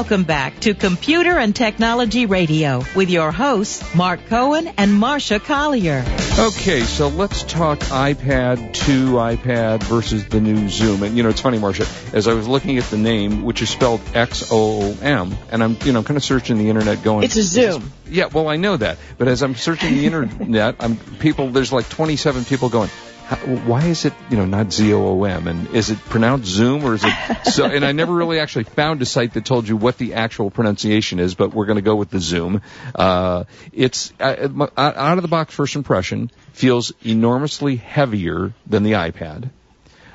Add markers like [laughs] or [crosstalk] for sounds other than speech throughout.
Welcome back to Computer and Technology Radio with your hosts, Mark Cohen and Marsha Collier. Okay, so let's talk iPad 2 iPad versus the new Xoom. And you know, it's funny, Marsha, as I was looking at the name, which is spelled X-O-O-M, and I'm, you know, kind of searching the internet going. It's a Xoom. Yeah, well, I know that. But as I'm searching the [laughs] internet, I'm people, there's like 27 people going, how, why is it you know not Z O O M and is it pronounced Zoom or is it [laughs] so? And I never really actually found a site that told you what the actual pronunciation is, but we're going to go with the Xoom. Uh, it's uh, out of the box first impression feels enormously heavier than the iPad.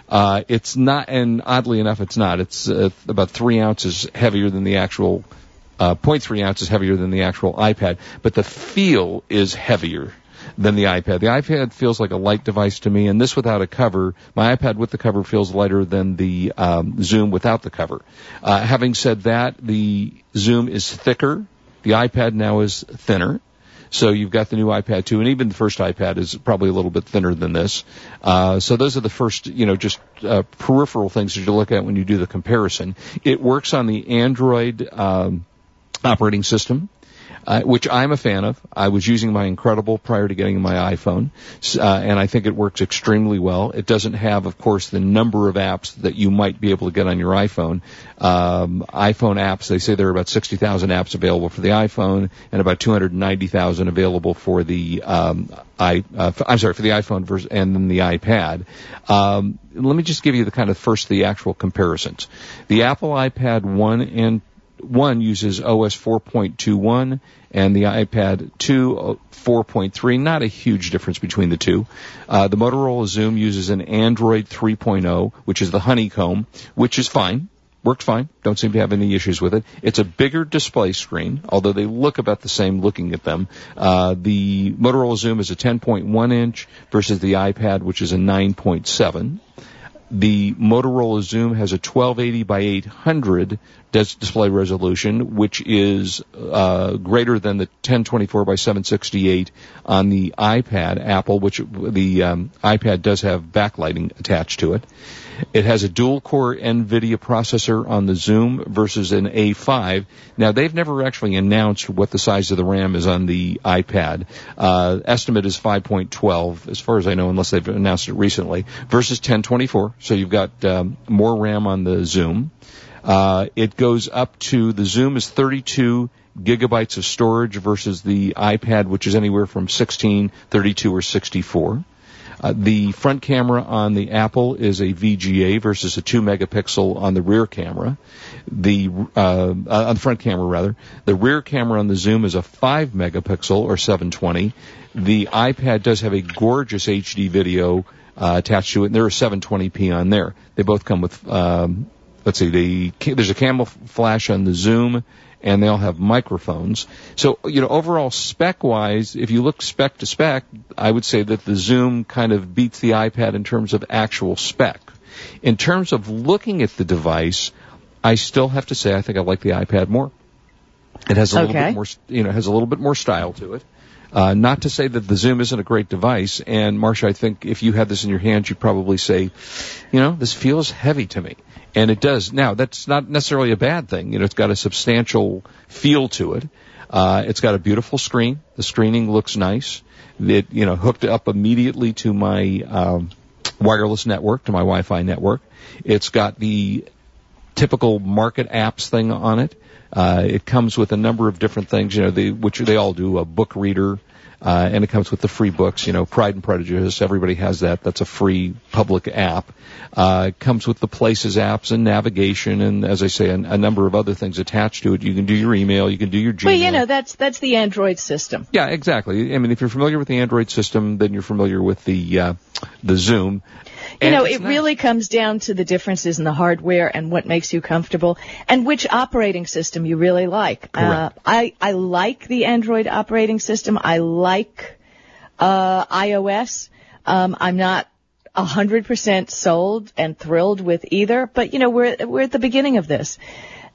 Uh, it's not, and oddly enough, it's not. It's uh, about three ounces heavier than the actual, uh, 0.3 ounces heavier than the actual iPad, but the feel is heavier than the iPad. The iPad feels like a light device to me, and this without a cover, my iPad with the cover feels lighter than the um, Xoom without the cover. Uh, having said that, the Xoom is thicker. The iPad now is thinner. So you've got the new iPad 2, and even the first iPad is probably a little bit thinner than this. Uh, so those are the first, you know, just uh, peripheral things that you look at when you do the comparison. It works on the Android um, operating system uh, which I'm a fan of. I was using my Incredible prior to getting my iPhone, uh, and I think it works extremely well. It doesn't have, of course, the number of apps that you might be able to get on your iPhone. Um, iPhone apps, they say there are about 60,000 apps available for the iPhone and about 290,000 available for the um, I, uh, I'm sorry, for the iPhone versus, and then the iPad. Um, let me just give you the kind of first the actual comparisons. The Apple iPad 1 and one uses OS 4.21 and the iPad 2 4.3. Not a huge difference between the two. Uh, the Motorola Xoom uses an Android 3.0, which is the honeycomb, which is fine. Worked fine. Don't seem to have any issues with it. It's a bigger display screen, although they look about the same looking at them. Uh, the Motorola Xoom is a 10.1 inch versus the iPad, which is a 9.7. The Motorola Xoom has a 1280 by 800 display resolution, which is uh, greater than the 1024 by 768 on the iPad, Apple, which the um, iPad does have backlighting attached to it. It has a dual core NVIDIA processor on the Xoom versus an A5. Now they've never actually announced what the size of the RAM is on the iPad. Uh, estimate is 5.12 as far as I know unless they've announced it recently versus 1024. So you've got um, more RAM on the Xoom. Uh, it goes up to the Xoom is 32 gigabytes of storage versus the iPad, which is anywhere from 16, 32, or 64. Uh, the front camera on the Apple is a VGA versus a 2 megapixel on the rear camera. The uh, uh, on the front camera rather. The rear camera on the Xoom is a 5 megapixel or 720. The iPad does have a gorgeous HD video uh, attached to it, and there are 720p on there. They both come with um, let's see, the, there's a camel flash on the Xoom, and they all have microphones. So, you know, overall spec wise, if you look spec to spec, I would say that the Xoom kind of beats the iPad in terms of actual spec. In terms of looking at the device, I still have to say I think I like the iPad more. It has a okay. little bit more, you know, has a little bit more style to it. Uh, not to say that the Xoom isn't a great device, and Marsha, I think if you had this in your hands, you'd probably say, you know, this feels heavy to me. And it does. Now, that's not necessarily a bad thing. You know, it's got a substantial feel to it. Uh, it's got a beautiful screen. The screening looks nice. It, you know, hooked up immediately to my, um, wireless network, to my Wi-Fi network. It's got the typical market apps thing on it. Uh, it comes with a number of different things, you know, the, which they all do, a book reader, uh, and it comes with the free books, you know, Pride and Prejudice. Everybody has that. That's a free public app. Uh, it comes with the Places apps and navigation, and as I say, a, a, number of other things attached to it. You can do your email, you can do your Gmail. Well, you know, that's that's the Android system. Yeah, exactly. I mean, if you're familiar with the Android system, then you're familiar with the uh, the Xoom. You know, it nice. really comes down to the differences in the hardware and what makes you comfortable and which operating system you really like. Uh, I, I like the Android operating system. I like, uh, iOS. Um, I'm not a hundred percent sold and thrilled with either, but you know, we're, we're at the beginning of this.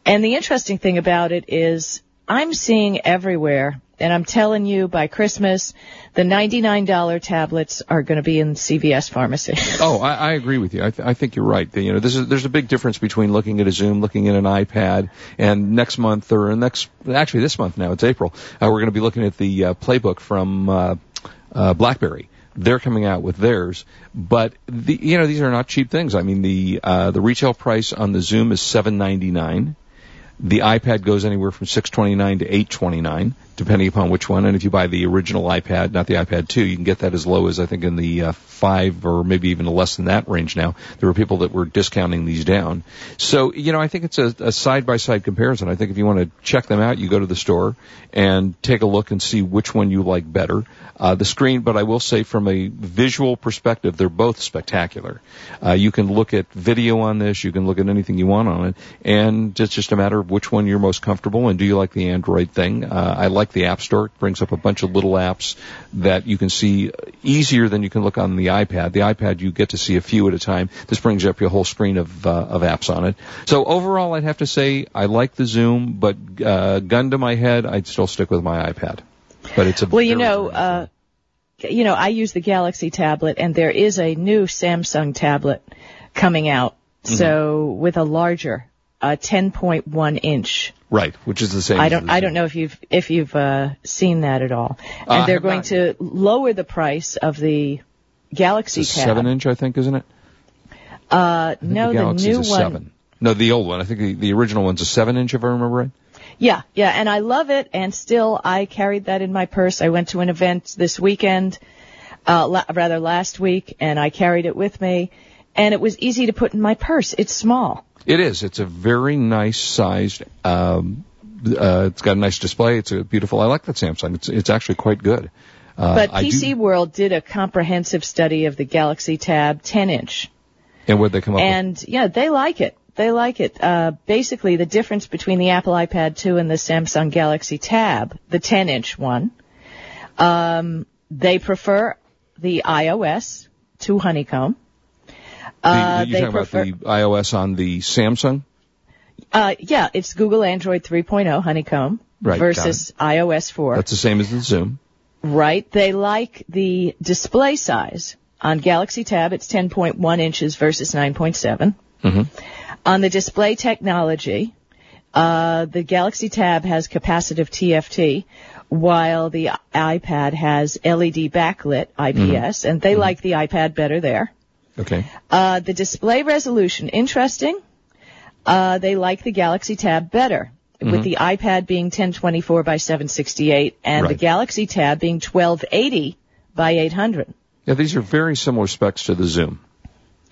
And the interesting thing about it is I'm seeing everywhere, and I'm telling you, by Christmas, the $99 tablets are going to be in CVS pharmacy. [laughs] Oh, I, I agree with you. I, th- I think you're right. You know, is, there's a big difference between looking at a Xoom, looking at an iPad, and next month or next, actually this month now, it's April, uh, we're going to be looking at the uh, playbook from uh, uh, BlackBerry. They're coming out with theirs, but the, you know these are not cheap things. I mean the uh, the retail price on the Xoom is seven ninety nine. The iPad goes anywhere from 629 to 829, depending upon which one. And if you buy the original iPad, not the iPad 2, you can get that as low as I think in the uh, five or maybe even less than that range now. There were people that were discounting these down. So, you know, I think it's a side by side comparison. I think if you want to check them out, you go to the store and take a look and see which one you like better. Uh, the screen, but I will say from a visual perspective, they're both spectacular. Uh, you can look at video on this, you can look at anything you want on it, and it's just a matter of which one you're most comfortable and do you like the Android thing. Uh, I like the App Store. It brings up a bunch of little apps that you can see easier than you can look on the iPad. The iPad you get to see a few at a time. This brings up your whole screen of uh, of apps on it. So overall, I'd have to say I like the Xoom, but uh, gun to my head, I'd still stick with my iPad. But it's a well, you know, uh, you know, I use the Galaxy tablet, and there is a new Samsung tablet coming out. Mm-hmm. So with a larger, uh, 10.1 inch. Right, which is the same. I don't, I don't know if you've, if you've, uh, seen that at all. Uh, And they're going not. to lower the price of the Galaxy It's a tab. seven inch, I think, isn't it? uh, think no, the the, new a one. seven. No, the old one. I think the, the original one's a seven inch, if I remember right. Yeah, yeah, and I love it, and still I carried that in my purse. I went to an event this weekend, uh, la- rather last week, and I carried it with me, and it was easy to put in my purse. It's small. It is. It's a very nice sized. Um, uh, it's got a nice display. It's a beautiful. I like that Samsung. It's it's actually quite good. Uh, But I do- PC World did a comprehensive study of the Galaxy Tab 10 inch, and what they come up with? and yeah, they like it. They like it. Uh, basically, the difference between the Apple iPad 2 and the Samsung Galaxy Tab, the 10 inch one, um, they prefer the iOS to Honeycomb. The- Uh, you talking prefer, about the iOS on the Samsung? uh, yeah, it's Google Android 3.0 Honeycomb Right, versus iOS 4. That's the same as the Xoom. Right. They like the display size. On Galaxy Tab, it's 10.1 inches versus 9.7. Mhm. On the display technology, uh, the Galaxy Tab has capacitive TFT, while the iPad has LED backlit IPS, and they like the iPad better there. Okay. Uh, the display resolution, interesting. Uh, they like the Galaxy Tab better, with the iPad being 1024 by 768 and the Galaxy Tab being 1280 by 800. Yeah, these are very similar specs to the Xoom.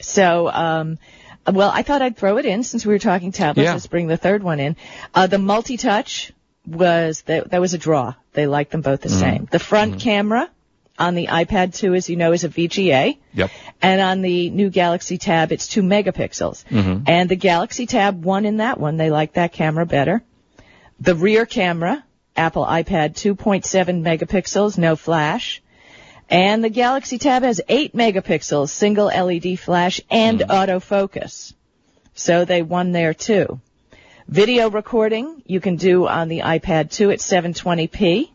So, um, well, I thought I'd throw it in since we were talking tablets. Yeah. Let's bring the third one in. Uh, the multi-touch was that, that was a draw. They like them both the Mm-hmm. same. The front camera on the iPad 2, as you know, is a VGA. Yep. And on the new Galaxy Tab, it's two megapixels. Mm-hmm. And the Galaxy Tab won in that one. They like that camera better. The rear camera, Apple iPad 2.7 megapixels, no flash. And the Galaxy Tab has 8 megapixels, single LED flash, and autofocus. So they won there too. Video recording you can do on the iPad 2 at 720p,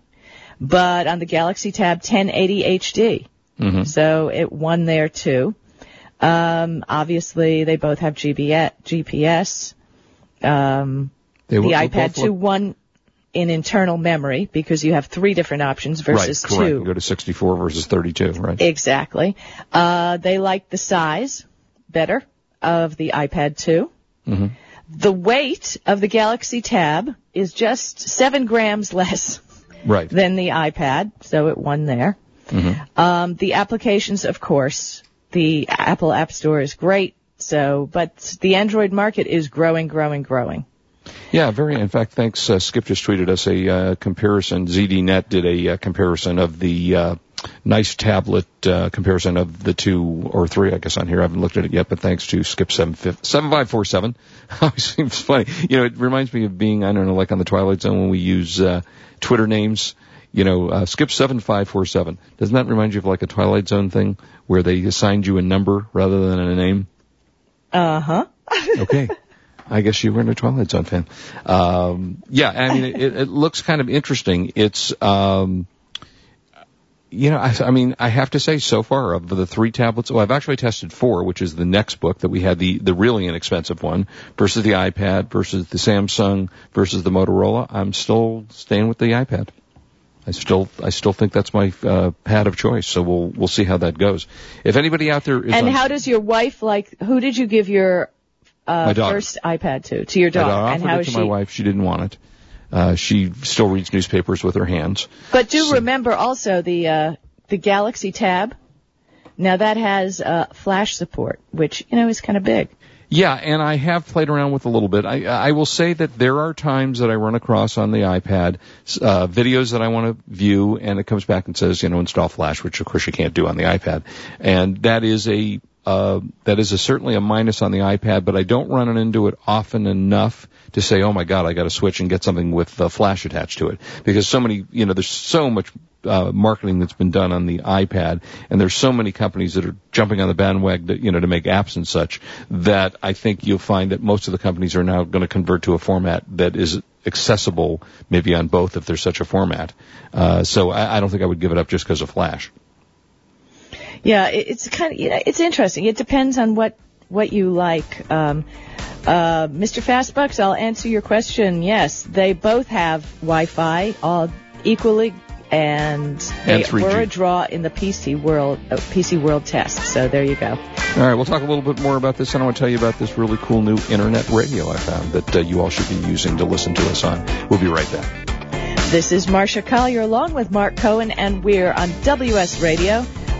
but on the Galaxy Tab 1080 HD. Mm-hmm. So it won there too. Um, obviously, they both have GPS. Um, the will- iPad 2 look- won in internal memory because you have three different options versus right, two. You go to 64 versus 32, right? Exactly. Uh, they like the size better of the iPad 2. Mhm. The weight of the Galaxy Tab is just seven grams less [laughs] Right. than the iPad, so it won there. Mm-hmm. Um, the applications, of course, the Apple App Store is great. So, but the Android market is growing, growing, growing. Yeah, very. In fact, thanks. Uh, Skip just tweeted us a uh, comparison. ZDNet did a uh, comparison of the uh, nice tablet uh, comparison of the two or three, I guess, on here. I haven't looked at it yet, but thanks to Skip seven five four seven. [laughs] Always seems funny. You know, it reminds me of being I don't know, like on the Twilight Zone when we use uh, Twitter names. You know, uh, Skip seven five four seven. Doesn't that remind you of like a Twilight Zone thing where they assigned you a number rather than a name? Uh huh. [laughs] Okay. I guess you weren't a Twilight Zone fan. Um, yeah, I mean, it, it looks kind of interesting. It's, um, you know, I, I mean, I have to say, so far of the three tablets, well, I've actually tested four, which is the next book that we had the the really inexpensive one versus the iPad versus the Samsung versus the Motorola. I'm still staying with the iPad. I still I still think that's my uh, pad of choice. So we'll we'll see how that goes. If anybody out there is And on- how does your wife like? Who did you give your uh, first iPad to? To your I daughter. offered and how it is to she? my wife. She didn't want it. Uh, she still reads newspapers with her hands. But do So- remember also the uh, the Galaxy Tab. Now that has uh, flash support, which you know is kind of big. Yeah, and I have played around with a little bit. I, I will say that there are times that I run across on the iPad uh, videos that I want to view, and it comes back and says, you know, install Flash, which of course you can't do on the iPad, and that is a uh, that is a, certainly a minus on the iPad. But I don't run into it often enough to say, oh my God, I got to switch and get something with uh, Flash attached to it, because so many, you know, there's so much uh, marketing that's been done on the iPad, and there's so many companies that are jumping on the bandwagon, to, you know, to make apps and such, that I think you'll find that most of the companies are now going to convert to a format that is accessible, maybe on both if there's such a format. Uh, so I, I don't think I would give it up just because of Flash. Yeah, it's kind of you know, it's interesting. It depends on what what you like. Um, uh, Mr. Fastbucks, I'll answer your question. Yes, they both have Wi-Fi, all equally, and they And were a draw in the PC world uh, PC world test. So there you go. All right, we'll talk a little bit more about this, and I want to tell you about this really cool new internet radio I found that uh, you all should be using to listen to us on. We'll be right back. This is Marsha Collier along with Mark Cohen, and we're on WS Radio,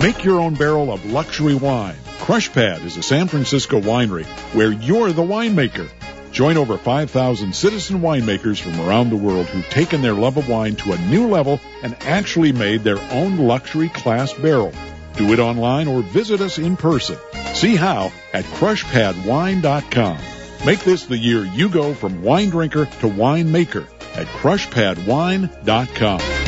Make your own barrel of luxury wine. Crushpad is a San Francisco winery where you're the winemaker. Join over 5,000 citizen winemakers from around the world who've taken their love of wine to a new level and actually made their own luxury class barrel. Do it online or visit us in person. See how at crushpadwine.com. Make this the year you go from wine drinker to winemaker at crushpadwine.com.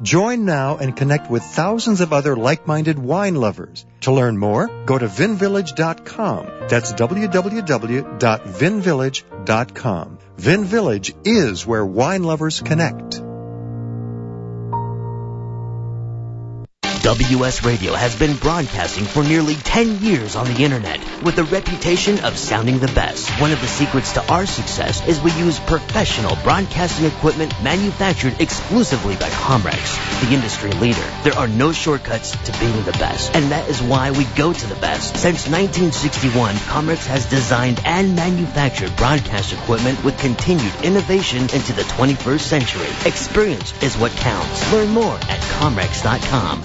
Join now and connect with thousands of other like-minded wine lovers. To learn more, go to vinvillage.com. That's www.vinvillage.com. Vin Village is where wine lovers connect. WS Radio has been broadcasting for nearly 10 years on the internet with a reputation of sounding the best. One of the secrets to our success is we use professional broadcasting equipment manufactured exclusively by Comrex, the industry leader. There are no shortcuts to being the best, and that is why we go to the best. Since 1961, Comrex has designed and manufactured broadcast equipment with continued innovation into the 21st century. Experience is what counts. Learn more at Comrex.com.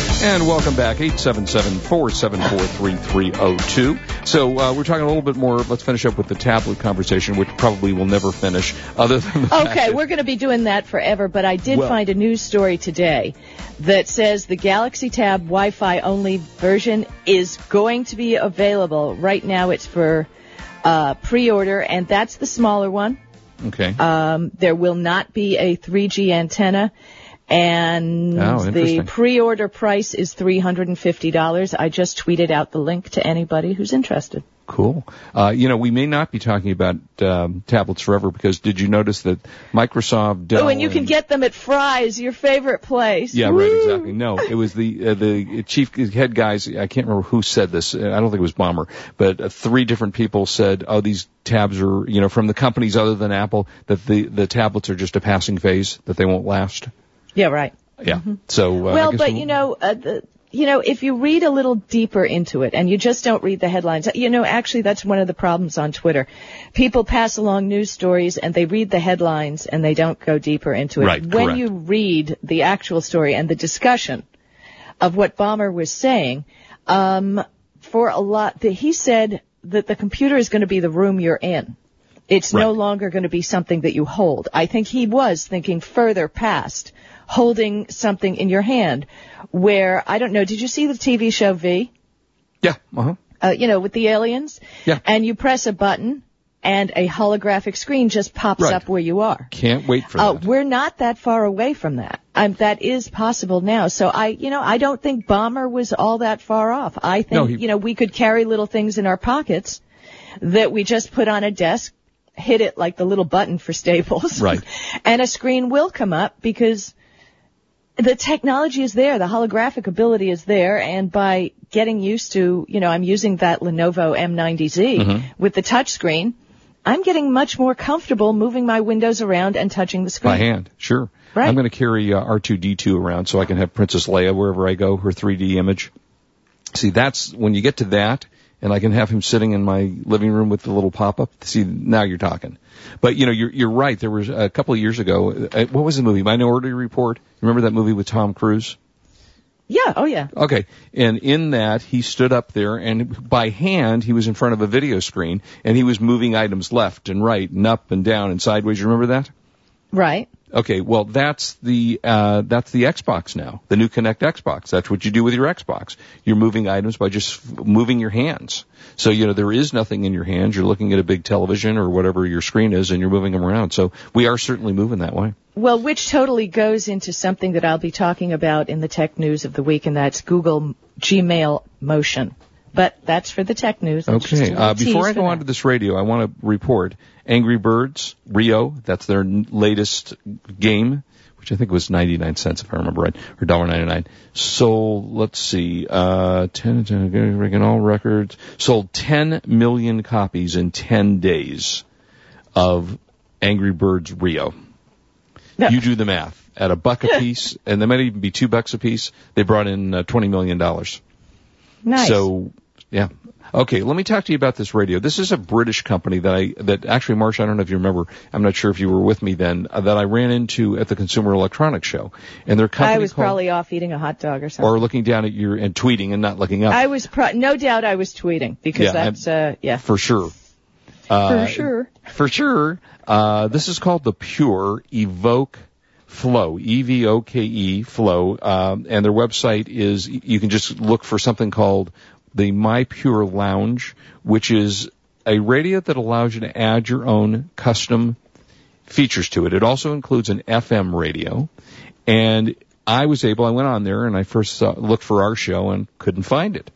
And welcome back, 877-474-3302. So uh, we're talking a little bit more. Let's finish up with the tablet conversation, which probably will never finish, other than the Okay, we're going to be doing that forever, but I did Well- find a news story today that says the Galaxy Tab Wi-Fi only version is going to be available. Right now it's for uh, pre-order, and that's the smaller one. Okay. Um, there will not be a 3G antenna. And Oh, the pre-order price is $350. I just tweeted out the link to anybody who's interested. Cool. Uh, you know, we may not be talking about um, tablets forever because did you notice that Microsoft, Dell, oh, and you can get them at Fry's, your favorite place. Yeah, Woo! right, exactly. No, it was the uh, the chief head guys. I can't remember who said this. I don't think it was Ballmer, but uh, three different people said, "Oh, these tabs are, you know, from the companies other than Apple, that the the tablets are just a passing phase, that they won't last." Yeah, right. Yeah. So uh, well, but we'll- you know, uh, the, you know, if you read a little deeper into it and you just don't read the headlines, you know, actually that's one of the problems on Twitter. People pass along news stories and they read the headlines and they don't go deeper into it. Right, when correct. you read the actual story and the discussion of what Ballmer was saying, um, for a lot, the, he said that the computer is going to be the room you're in. It's no longer going to be something that you hold. I think he was thinking further past holding something in your hand where, I don't know, did you see the TV show V? yeah, uh huh. Uh, you know, with the aliens? Yeah. And you press a button and a holographic screen just pops Right. up where you are. Can't wait for Uh, that. we're not that far away from that. Um, that is possible now. So I, you know, I don't think Ballmer was all that far off. I think, No, he- you know, we could carry little things in our pockets that we just put on a desk, hit it like the little button for Staples. Right. [laughs] and a screen will come up because the technology is there, the holographic ability is there, and by getting used to, you know, I'm using that Lenovo M90Z Mm-hmm. with the touch screen, I'm getting much more comfortable moving my windows around and touching the screen. By hand, sure. Right. I'm going to carry uh, R2D2 around so I can have Princess Leia wherever I go, her 3D image. See, that's when you get to that, and I can have him sitting in my living room with the little pop-up. See, now you're talking. But you know, you're you're right. There was a couple of years ago. Uh, what was the movie? Minority Report. Remember that movie with Tom Cruise? Yeah, oh yeah. Okay. And in that, he stood up there and by hand, he was in front of a video screen and he was moving items left and right and up and down and sideways. You remember that? Right. Okay, well that's the uh, that's the Xbox now, the new Kinect Xbox. That's what you do with your Xbox. You're moving items by just moving your hands. So you know there is nothing in your hands. You're looking at a big television or whatever your screen is, and you're moving them around. So we are certainly moving that way. Well, which totally goes into something that I'll be talking about in the tech news of the week, and that's Google Gmail Motion. But that's for the tech news. That's Okay. Uh, before I go on to this radio, I want to report Angry Birds Rio. That's their n- latest game, which I think was 99 cents if I remember right, or $1.99. Sold, let's see, uh, 10, 10 breaking all records. Sold 10 million copies in 10 days of Angry Birds Rio. No. You do the math. At a buck a piece, and they might even be two bucks a piece, they brought in uh, $20 million. nice. So, yeah. Okay, let me talk to you about this radio. This is a British company that I, that actually, Marsh, I don't know if you remember, I'm not sure if you were with me then, uh, that I ran into at the Consumer Electronics Show. And their company I was called, probably off eating a hot dog or something. or looking down at your, and tweeting and not looking up. I was pro- no doubt I was tweeting because Yeah, that's uh yeah for sure. for Uh, sure. For sure. Uh, this is called the Pure Evoke Flow, E-V-O-K-E Flow, um, and their website is, you can just look for something called the My Pure Lounge, which is a radio that allows you to add your own custom features to it. It also includes an FM radio, and I was able, I went on there and I first saw, looked for our show and couldn't find it.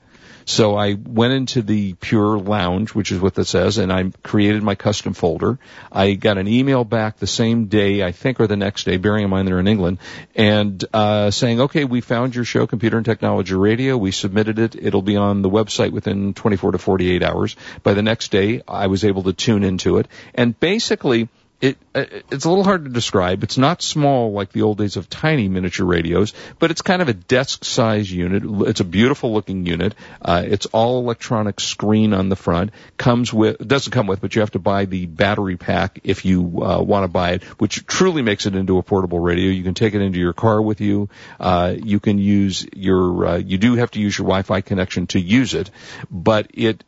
So I went into the Pure Lounge, which is what that says, and I created my custom folder. I got an email back the same day, I think, or the next day, bearing in mind they're in England, and uh, saying, okay, we found your show, Computer and Technology Radio. We submitted it. It'll be on the website within 24 to 48 hours. By the next day, I was able to tune into it. And basically, it uh, it's a little hard to describe. It's not small like the old days of tiny miniature radios, but it's kind of a desk size unit. It's a beautiful looking unit. Uh, it's all electronic screen on the front. Comes with doesn't come with, but you have to buy the battery pack if you uh, want to buy it, which truly makes it into a portable radio. You can take it into your car with you. Uh, you can use your uh, you do have to use your Wi-Fi connection to use it, but it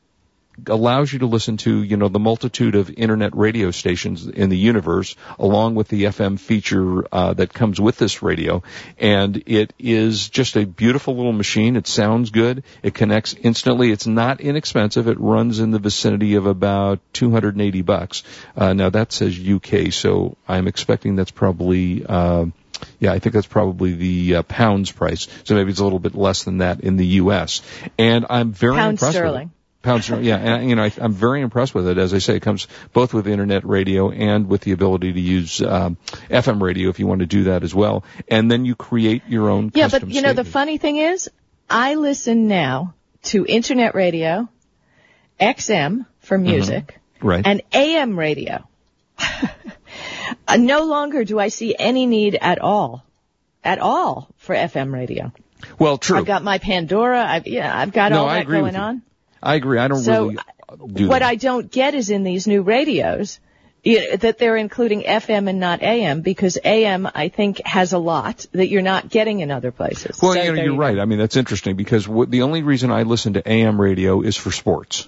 allows you to listen to, you know, the multitude of internet radio stations in the universe, along with the FM feature uh, that comes with this radio. And it is just a beautiful little machine. It sounds good. It connects instantly. It's not inexpensive. It runs in the vicinity of about 280 bucks. Uh, now that says UK, so I'm expecting that's probably. Uh, yeah, I think that's probably the uh, pounds price. So maybe it's a little bit less than that in the U.S. And I'm very Pound impressed sterling. With it. Pounds, yeah, and you know I, I'm very impressed with it. As I say, it comes both with internet radio and with the ability to use um, FM radio if you want to do that as well. And then you create your own. Yeah, but you know the funny thing is, I listen now to internet radio, XM for music, right? and AM radio. [laughs] Uh, no longer do I see any need at all, at all for FM radio. well, true. I've got my Pandora. I've yeah, I've got No, all that going on. I agree. I don't So, really do what that. I don't get is in these new radios you know, that they're including FM and not AM because AM I think has a lot that you're not getting in other places. Well, So you know, you're right. I mean, that's interesting because what, the only reason I listen to AM radio is for sports.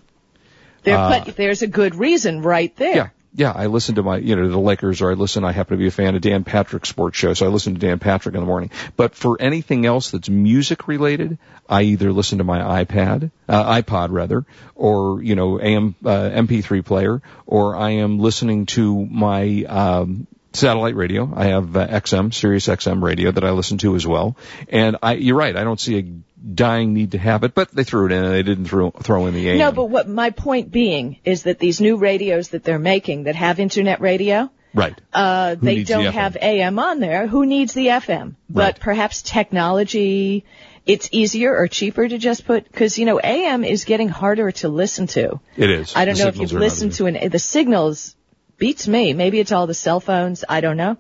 There, Uh, but there's a good reason right there. Yeah. Yeah, I listen to my, you know, the Lakers, or I listen, I happen to be a fan of Dan Patrick's sports show, so I listen to Dan Patrick in the morning. But for anything else that's music related, I either listen to my iPad, uh, iPod rather, or, you know, AM, uh, MP3 player, or I am listening to my, um, satellite radio. I have uh, XM, Sirius XM radio that I listen to as well. And I, you're right, I don't see a dying need to have it, but they threw it in and they didn't throw, throw in the AM. No, but what my point being is that these new radios that they're making that have internet radio, right. uh, they don't FM? have AM on there. Who needs the FM? But Right. perhaps technology, it's easier or cheaper to just put, because, you know, AM is getting harder to listen to. It is. I don't The know if you've listened to an, the signals beats me. Maybe it's all the cell phones. I don't know.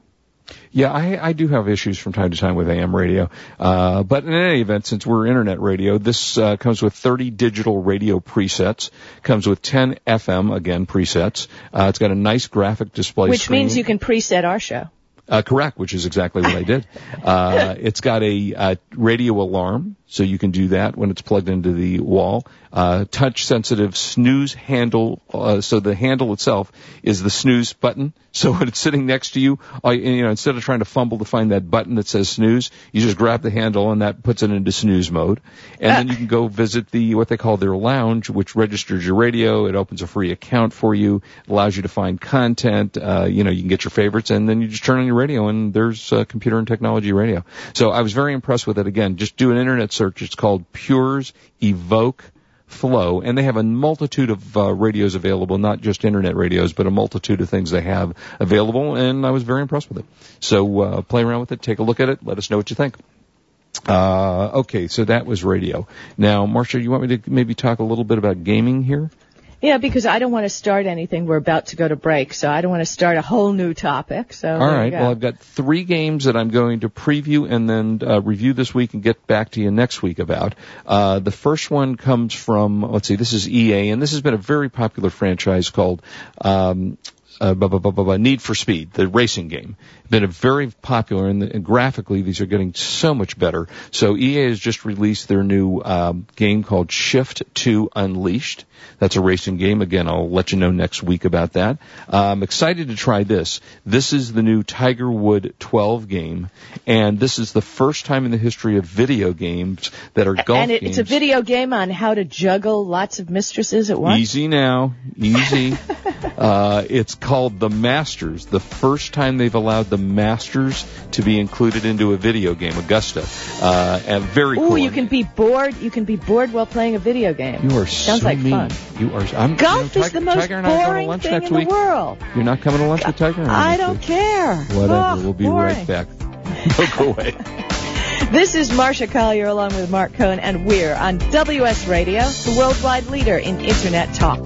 Yeah, I, I do have issues from time to time with AM radio. Uh, but in any event, since we're internet radio, this uh, comes with 30 digital radio presets, comes with 10 FM, again, presets. Uh, it's got a nice graphic display Which screen. means you can preset our show. Uh, correct, which is exactly what I did. [laughs] Uh, it's got a uh, radio alarm, so you can do that when it's plugged into the wall. Uh, touch sensitive snooze handle, uh, so the handle itself is the snooze button. So [laughs] when it's sitting next to you, you you know, instead of trying to fumble to find that button that says snooze, you just grab the handle and that puts it into snooze mode. And then you can go visit the, what they call their lounge, which registers your radio. It opens a free account for you, allows you to find content, uh, you know, you can get your favorites and then you just turn on your radio and there's uh, computer and technology radio. So I was very impressed with it. Again, just do an internet search. It's called Pures Evoke Flow, and they have a multitude of uh, radios available, not just internet radios, but a multitude of things they have available, and I was very impressed with it. So uh, play around with it, take a look at it, let us know what you think. Uh, okay, so that was radio. Now, Marsha, you want me to maybe talk a little bit about gaming here? Yeah, because I don't want to start anything. We're about to go to break, so I don't want to start a whole new topic. So All right. Well, I've got three games that I'm going to preview and then uh, review this week and get back to you next week about. Uh, the first one comes from, let's see, this is EA, and this has been a very popular franchise called um, uh, bu- bu- bu- bu- bu- Need for Speed, the racing game. Been a very popular, and, and graphically these are getting so much better. So EA has just released their new um, game called Shift 2 Unleashed. That's a racing game. Again, I'll let you know next week about that. Uh, I'm excited to try this. This is the new Tiger Wood 12 game, and this is the first time in the history of video games that are golf and it, it's a video game on how to juggle lots of mistresses at once. Easy now, easy. [laughs] uh, it's called The Masters. The first time they've allowed The Masters to be included into a video game, Augusta. Uh, and very Ooh, cool. you can be bored. You can be bored while playing a video game. You are Sounds so like mean. fun. You are. I'm, Golf you know, is the most Tiger and I are going to boring lunch thing next in week. the world. You're not coming to lunch with Tiger? and I don't week? care. Whatever. Oh, we'll be boring. right back. [laughs] Don't go away. [laughs] This is Marsha Collier along with Mark Cohen, and we're on WS Radio, the worldwide leader in Internet talk.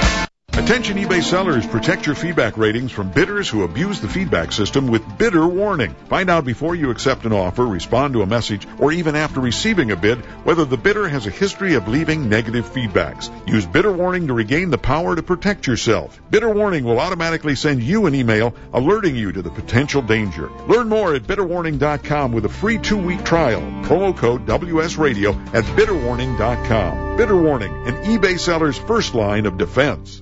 Attention eBay sellers, protect your feedback ratings from bidders who abuse the feedback system with bidder warning. Find out before you accept an offer, respond to a message, or even after receiving a bid whether the bidder has a history of leaving negative feedbacks. Use bidder warning to regain the power to protect yourself. Bidder warning will automatically send you an email alerting you to the potential danger. Learn more at bidderwarning.com with a free two-week trial. Promo code WSRadio at bidderwarning.com. Bidder Warning, an eBay seller's first line of defense.